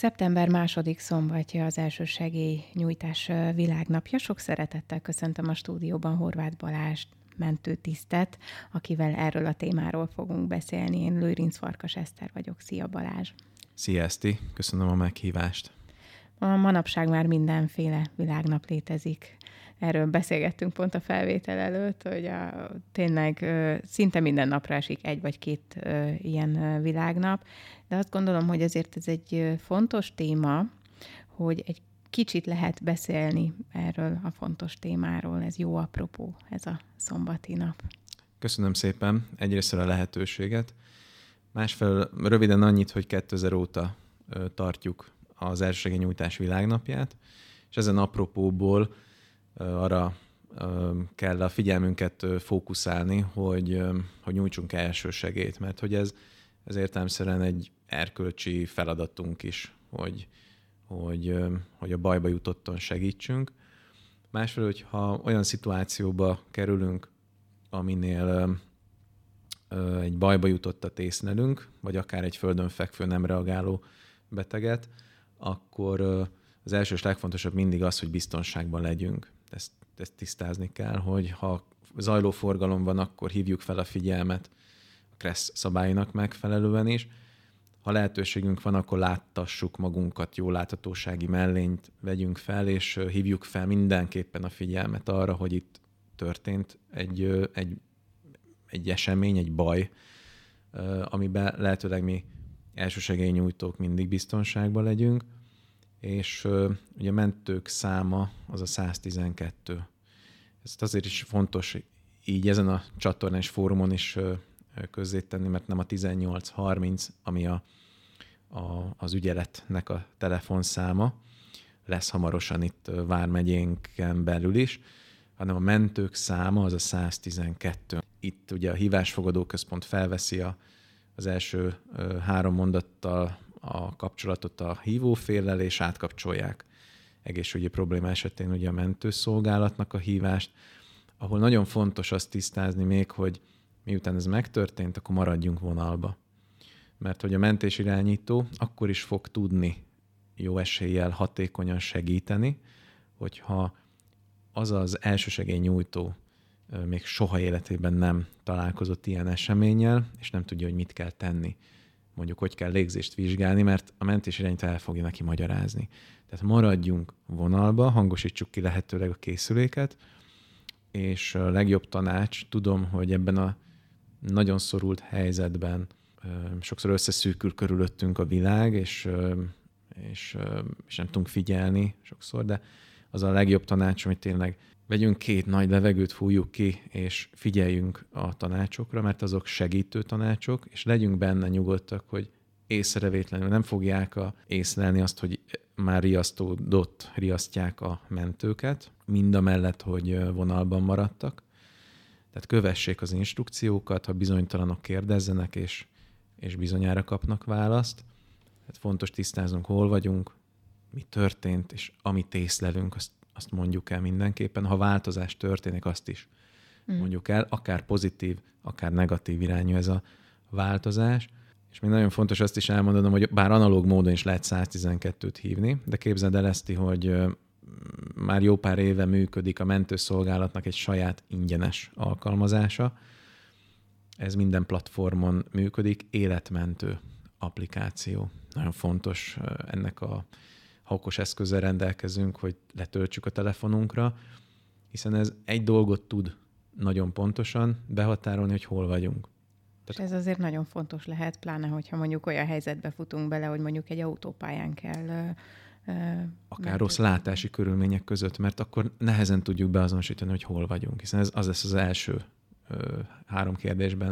Szeptember második szombatja az első segélynyújtás világnapja. Sok szeretettel köszöntöm a stúdióban Horváth Balást, mentőtisztet, akivel erről a témáról fogunk beszélni. Én Lőrinc Farkas Eszter vagyok. Szia Balázs! Szia Eszti, köszönöm a meghívást. A manapság már mindenféle világnap létezik. Erről beszélgettünk pont a felvétel előtt, hogy a, tényleg szinte minden napra esik egy vagy két ilyen világnap, de azt gondolom, hogy azért ez egy fontos téma, hogy egy kicsit lehet beszélni erről a fontos témáról. Ez jó apropó, ez a szombati nap. Köszönöm szépen egyrészt a lehetőséget. Másfelől röviden annyit, hogy 2000 óta tartjuk az elsősegélynyújtás világnapját, és ezen apropóból arra kell a figyelmünket fókuszálni, hogy, hogy nyújtsunk elsősegét, mert hogy ez, ez értelmszerűen egy erkölcsi feladatunk is, hogy, hogy, hogy a bajba jutottan segítsünk. Másfelől, hogyha olyan szituációba kerülünk, aminél egy bajba jutottat észlelünk, vagy akár egy földön fekvő nem reagáló beteget, akkor az első és legfontosabb mindig az, hogy biztonságban legyünk. Ezt, ezt tisztázni kell, hogy ha zajló forgalom van, akkor hívjuk fel a figyelmet a KRESZ szabálynak megfelelően is, ha lehetőségünk van, akkor láttassuk magunkat, jó láthatósági mellényt vegyünk fel, és hívjuk fel mindenképpen a figyelmet arra, hogy itt történt egy, egy, egy esemény, egy baj, amiben lehetőleg mi nyújtók mindig biztonságban legyünk, és ugye a mentők száma az a 112. Ez azért is fontos így ezen a csatornás fórumon is közzétenni, mert nem a 1830, ami a, a, az ügyeletnek a telefonszáma, lesz hamarosan itt Vármegyénken belül is, hanem a mentők száma az a 112. Itt ugye a hívásfogadó központ felveszi a, az első három mondattal a kapcsolatot a hívóféllel, és átkapcsolják egészségügyi probléma esetén ugye a mentőszolgálatnak a hívást, ahol nagyon fontos azt tisztázni még, hogy miután ez megtörtént, akkor maradjunk vonalba. Mert hogy a mentés irányító akkor is fog tudni jó eséllyel hatékonyan segíteni, hogyha az az elsősegély nyújtó még soha életében nem találkozott ilyen eseménnyel, és nem tudja, hogy mit kell tenni. Mondjuk, hogy kell légzést vizsgálni, mert a mentés irányító el fogja neki magyarázni. Tehát maradjunk vonalba, hangosítsuk ki lehetőleg a készüléket, és a legjobb tanács, tudom, hogy ebben a nagyon szorult helyzetben sokszor összeszűkül körülöttünk a világ, és, és, és nem tudunk figyelni sokszor, de az a legjobb tanács, hogy tényleg vegyünk két nagy levegőt, fújjuk ki, és figyeljünk a tanácsokra, mert azok segítő tanácsok, és legyünk benne nyugodtak, hogy észrevétlenül nem fogják a, észlelni azt, hogy már riasztódott, riasztják a mentőket, mind a mellett, hogy vonalban maradtak. Tehát kövessék az instrukciókat, ha bizonytalanok kérdezzenek, és, és bizonyára kapnak választ. Tehát fontos tisztáznunk, hol vagyunk, mi történt, és amit észlelünk, azt, azt mondjuk el mindenképpen. Ha változás történik, azt is mm. mondjuk el, akár pozitív, akár negatív irányú ez a változás. És még nagyon fontos azt is elmondanom, hogy bár analóg módon is lehet 112-t hívni, de képzeld el ezt, hogy már jó pár éve működik a mentőszolgálatnak egy saját ingyenes alkalmazása. Ez minden platformon működik, életmentő applikáció. Nagyon fontos ennek a ha okos eszközzel rendelkezünk, hogy letöltsük a telefonunkra, hiszen ez egy dolgot tud nagyon pontosan behatárolni, hogy hol vagyunk. Tehát... És ez azért nagyon fontos lehet, pláne, hogyha mondjuk olyan helyzetbe futunk bele, hogy mondjuk egy autópályán kell Akár rossz látási körülmények között, mert akkor nehezen tudjuk beazonosítani, hogy hol vagyunk, hiszen ez az lesz az első ö, három kérdésben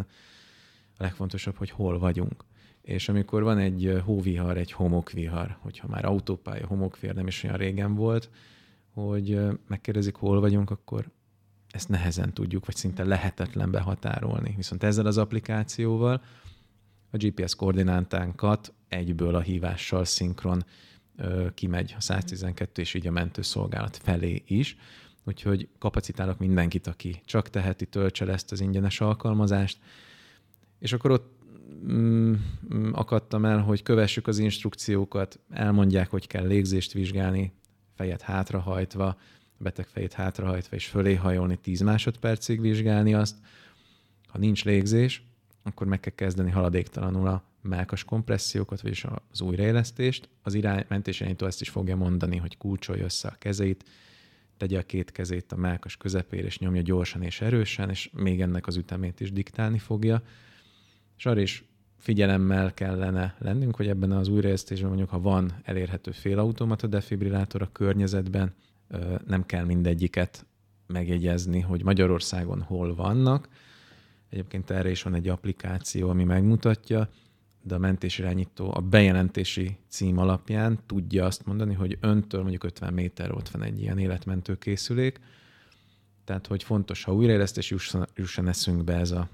a legfontosabb, hogy hol vagyunk. És amikor van egy hóvihar, egy homokvihar, hogyha már autópálya, homokvihar nem is olyan régen volt, hogy megkérdezik, hol vagyunk, akkor ezt nehezen tudjuk, vagy szinte lehetetlen behatárolni. Viszont ezzel az applikációval a GPS koordinátánkat egyből a hívással szinkron kimegy a 112 és így a mentőszolgálat felé is. Úgyhogy kapacitálok mindenkit, aki csak teheti, töltse le ezt az ingyenes alkalmazást, és akkor ott akadtam el, hogy kövessük az instrukciókat, elmondják, hogy kell légzést vizsgálni, fejet hátrahajtva, beteg fejét hátrahajtva és fölé hajolni 10 másodpercig vizsgálni azt. Ha nincs légzés, akkor meg kell kezdeni haladéktalanul a melkas kompressziókat, vagyis az újraélesztést. Az irány, mentésirányító ezt is fogja mondani, hogy kulcsolja össze a kezeit, tegye a két kezét a melkas közepére, és nyomja gyorsan és erősen, és még ennek az ütemét is diktálni fogja. És arra is figyelemmel kellene lennünk, hogy ebben az újraélesztésben mondjuk, ha van elérhető félautomata defibrillátor a környezetben, nem kell mindegyiket megjegyezni, hogy Magyarországon hol vannak. Egyébként erre is van egy applikáció, ami megmutatja, de a mentésirányító a bejelentési cím alapján tudja azt mondani, hogy öntől mondjuk 50 méter ott van egy ilyen életmentő készülék, tehát hogy fontos, ha újraélesztés jusson, jusson eszünkbe ez a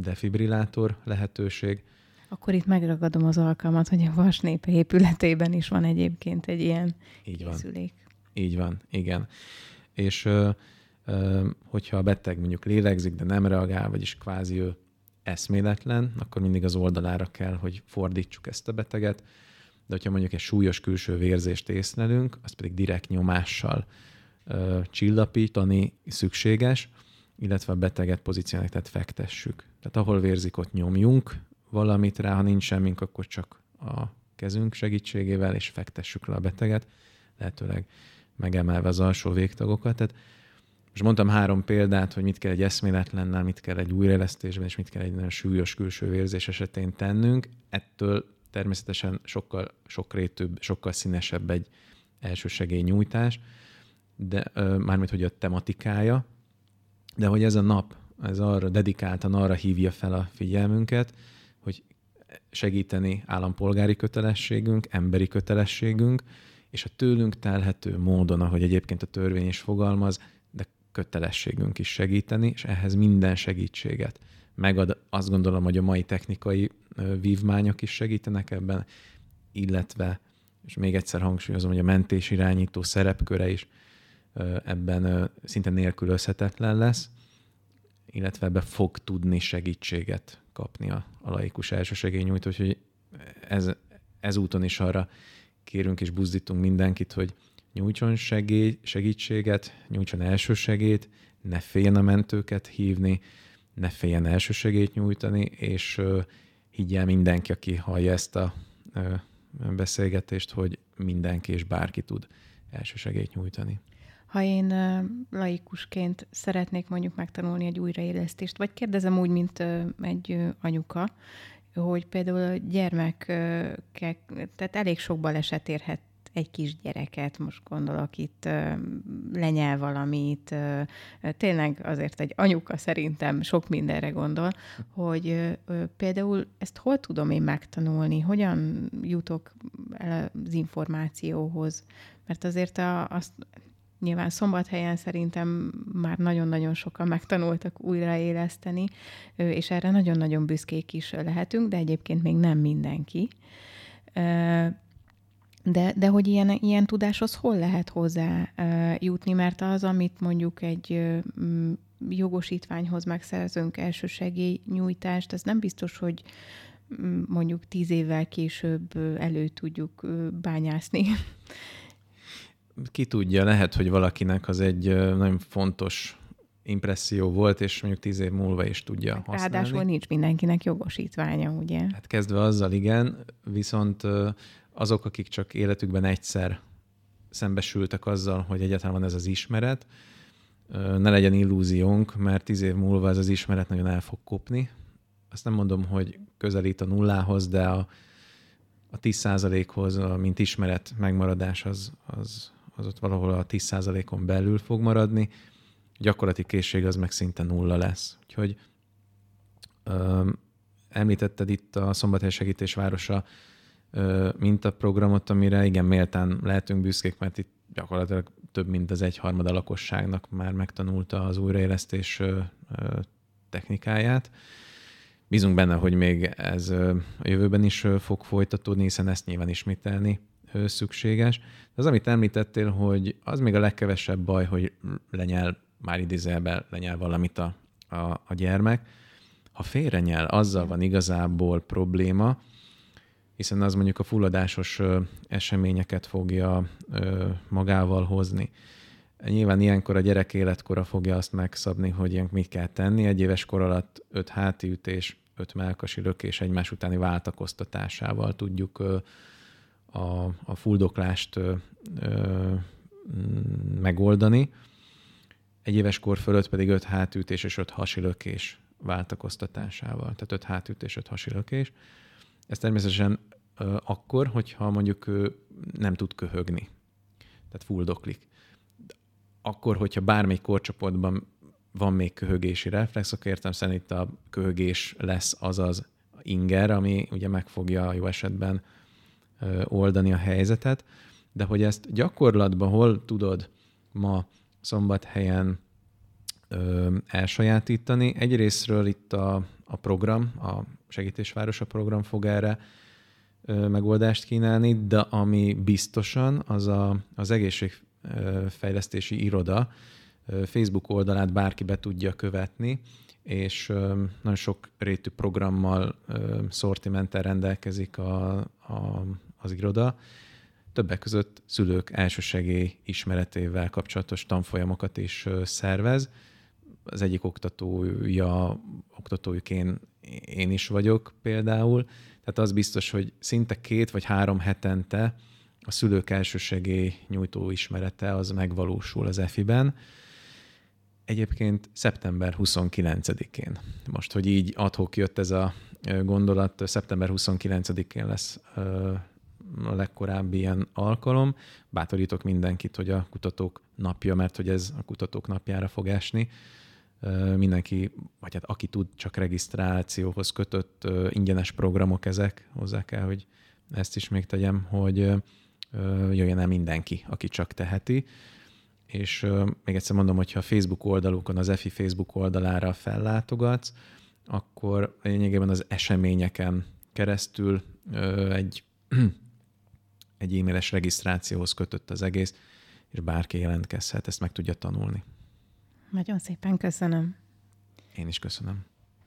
defibrillátor lehetőség. Akkor itt megragadom az alkalmat, hogy a Vasnépe épületében is van egyébként egy ilyen Így készülék. Van. Így van, igen. És ö, ö, hogyha a beteg mondjuk lélegzik, de nem reagál, vagyis kvázi ő eszméletlen, akkor mindig az oldalára kell, hogy fordítsuk ezt a beteget. De hogyha mondjuk egy súlyos külső vérzést észlelünk, az pedig direkt nyomással ö, csillapítani szükséges, illetve a beteget pozícionálni, tehát fektessük. Tehát ahol vérzik, ott nyomjunk valamit rá, ha nincs semmink, akkor csak a kezünk segítségével, és fektessük le a beteget, lehetőleg megemelve az alsó végtagokat. Tehát most mondtam három példát, hogy mit kell egy eszméletlennel, mit kell egy újraélesztésben, és mit kell egy nagyon súlyos külső vérzés esetén tennünk. Ettől természetesen sokkal sokrétűbb, sokkal színesebb egy nyújtás, de mármint, hogy a tematikája, de hogy ez a nap, ez arra dedikáltan arra hívja fel a figyelmünket, hogy segíteni állampolgári kötelességünk, emberi kötelességünk, és a tőlünk telhető módon, ahogy egyébként a törvény is fogalmaz, de kötelességünk is segíteni, és ehhez minden segítséget megad. Azt gondolom, hogy a mai technikai vívmányok is segítenek ebben, illetve, és még egyszer hangsúlyozom, hogy a mentés irányító szerepköre is ebben szinte nélkülözhetetlen lesz, illetve ebbe fog tudni segítséget kapni a, a laikus elsősegélynyújtó, úgyhogy ez, ezúton is arra kérünk és buzdítunk mindenkit, hogy nyújtson segély, segítséget, nyújtson elsősegét, ne féljen a mentőket hívni, ne féljen elsősegét nyújtani, és higgyel mindenki, aki hallja ezt a beszélgetést, hogy mindenki és bárki tud elsősegét nyújtani. Ha én laikusként szeretnék mondjuk megtanulni egy újraélesztést, vagy kérdezem úgy, mint egy anyuka, hogy például a gyermekek, tehát elég sok baleset érhet egy kis gyereket, most gondolok itt lenyel valamit, tényleg azért egy anyuka szerintem sok mindenre gondol, hogy például ezt hol tudom én megtanulni, hogyan jutok el az információhoz, mert azért a, azt Nyilván szombathelyen szerintem már nagyon-nagyon sokan megtanultak újraéleszteni, és erre nagyon-nagyon büszkék is lehetünk, de egyébként még nem mindenki. De, de hogy ilyen, ilyen tudáshoz hol lehet hozzá jutni, mert az, amit mondjuk egy jogosítványhoz megszerzünk elsősegély nyújtást, az nem biztos, hogy mondjuk tíz évvel később elő tudjuk bányászni ki tudja, lehet, hogy valakinek az egy nagyon fontos impresszió volt, és mondjuk tíz év múlva is tudja hát használni. Ráadásul nincs mindenkinek jogosítványa, ugye? Hát kezdve azzal igen, viszont azok, akik csak életükben egyszer szembesültek azzal, hogy egyáltalán van ez az ismeret, ne legyen illúziónk, mert tíz év múlva ez az ismeret nagyon el fog kopni. Azt nem mondom, hogy közelít a nullához, de a, a 10%-hoz, mint ismeret megmaradás az, az, az ott valahol a 10%-on belül fog maradni, gyakorlati készség az meg szinte nulla lesz. Úgyhogy öm, említetted itt a Szombathely Segítés Városa ö, mintaprogramot, amire igen méltán lehetünk büszkék, mert itt gyakorlatilag több mint az egyharmada lakosságnak már megtanulta az újraélesztés ö, ö, technikáját. Bízunk benne, hogy még ez a jövőben is fog folytatódni, hiszen ezt nyilván ismételni szükséges. De az, amit említettél, hogy az még a legkevesebb baj, hogy lenyel, már idézelben lenyel valamit a, a, a gyermek, Ha félrenyel, azzal van igazából probléma, hiszen az mondjuk a fulladásos eseményeket fogja magával hozni. Nyilván ilyenkor a gyerek életkora fogja azt megszabni, hogy ilyen mit kell tenni. Egy éves kor alatt öt hátiütés, öt melkasi lökés egymás utáni váltakoztatásával tudjuk a, a fuldoklást megoldani. Egy éves kor fölött pedig öt hátütés és öt hasilökés váltakoztatásával. Tehát öt hátütés, öt hasilökés. Ez természetesen akkor, hogyha mondjuk nem tud köhögni. Tehát fuldoklik. Akkor, hogyha bármely korcsoportban van még köhögési reflex, akkor értem szerint a köhögés lesz az az inger, ami ugye meg fogja jó esetben oldani a helyzetet, de hogy ezt gyakorlatban hol tudod ma szombathelyen ö, elsajátítani. Egyrésztről itt a, a program, a Segítésvárosa program fog erre ö, megoldást kínálni, de ami biztosan az a, az egészségfejlesztési iroda ö, Facebook oldalát bárki be tudja követni, és ö, nagyon sok rétű programmal, ö, szortimenttel rendelkezik a, a, az iroda, többek között szülők elsősegély ismeretével kapcsolatos tanfolyamokat is szervez. Az egyik oktatója, oktatójuk én, én is vagyok például, tehát az biztos, hogy szinte két vagy három hetente a szülők elsősegély nyújtó ismerete az megvalósul az EFI-ben. Egyébként szeptember 29-én. Most, hogy így adhok jött ez a gondolat, szeptember 29-én lesz a legkorábbi ilyen alkalom. Bátorítok mindenkit, hogy a kutatók napja, mert hogy ez a kutatók napjára fog esni. Mindenki, vagy hát aki tud, csak regisztrációhoz kötött ingyenes programok ezek, hozzá kell, hogy ezt is még tegyem, hogy jöjjön el mindenki, aki csak teheti. És még egyszer mondom, hogyha a Facebook oldalukon, az EFI Facebook oldalára fellátogatsz, akkor lényegében az eseményeken keresztül egy egy e-mailes regisztrációhoz kötött az egész, és bárki jelentkezhet, ezt meg tudja tanulni. Nagyon szépen köszönöm. Én is köszönöm.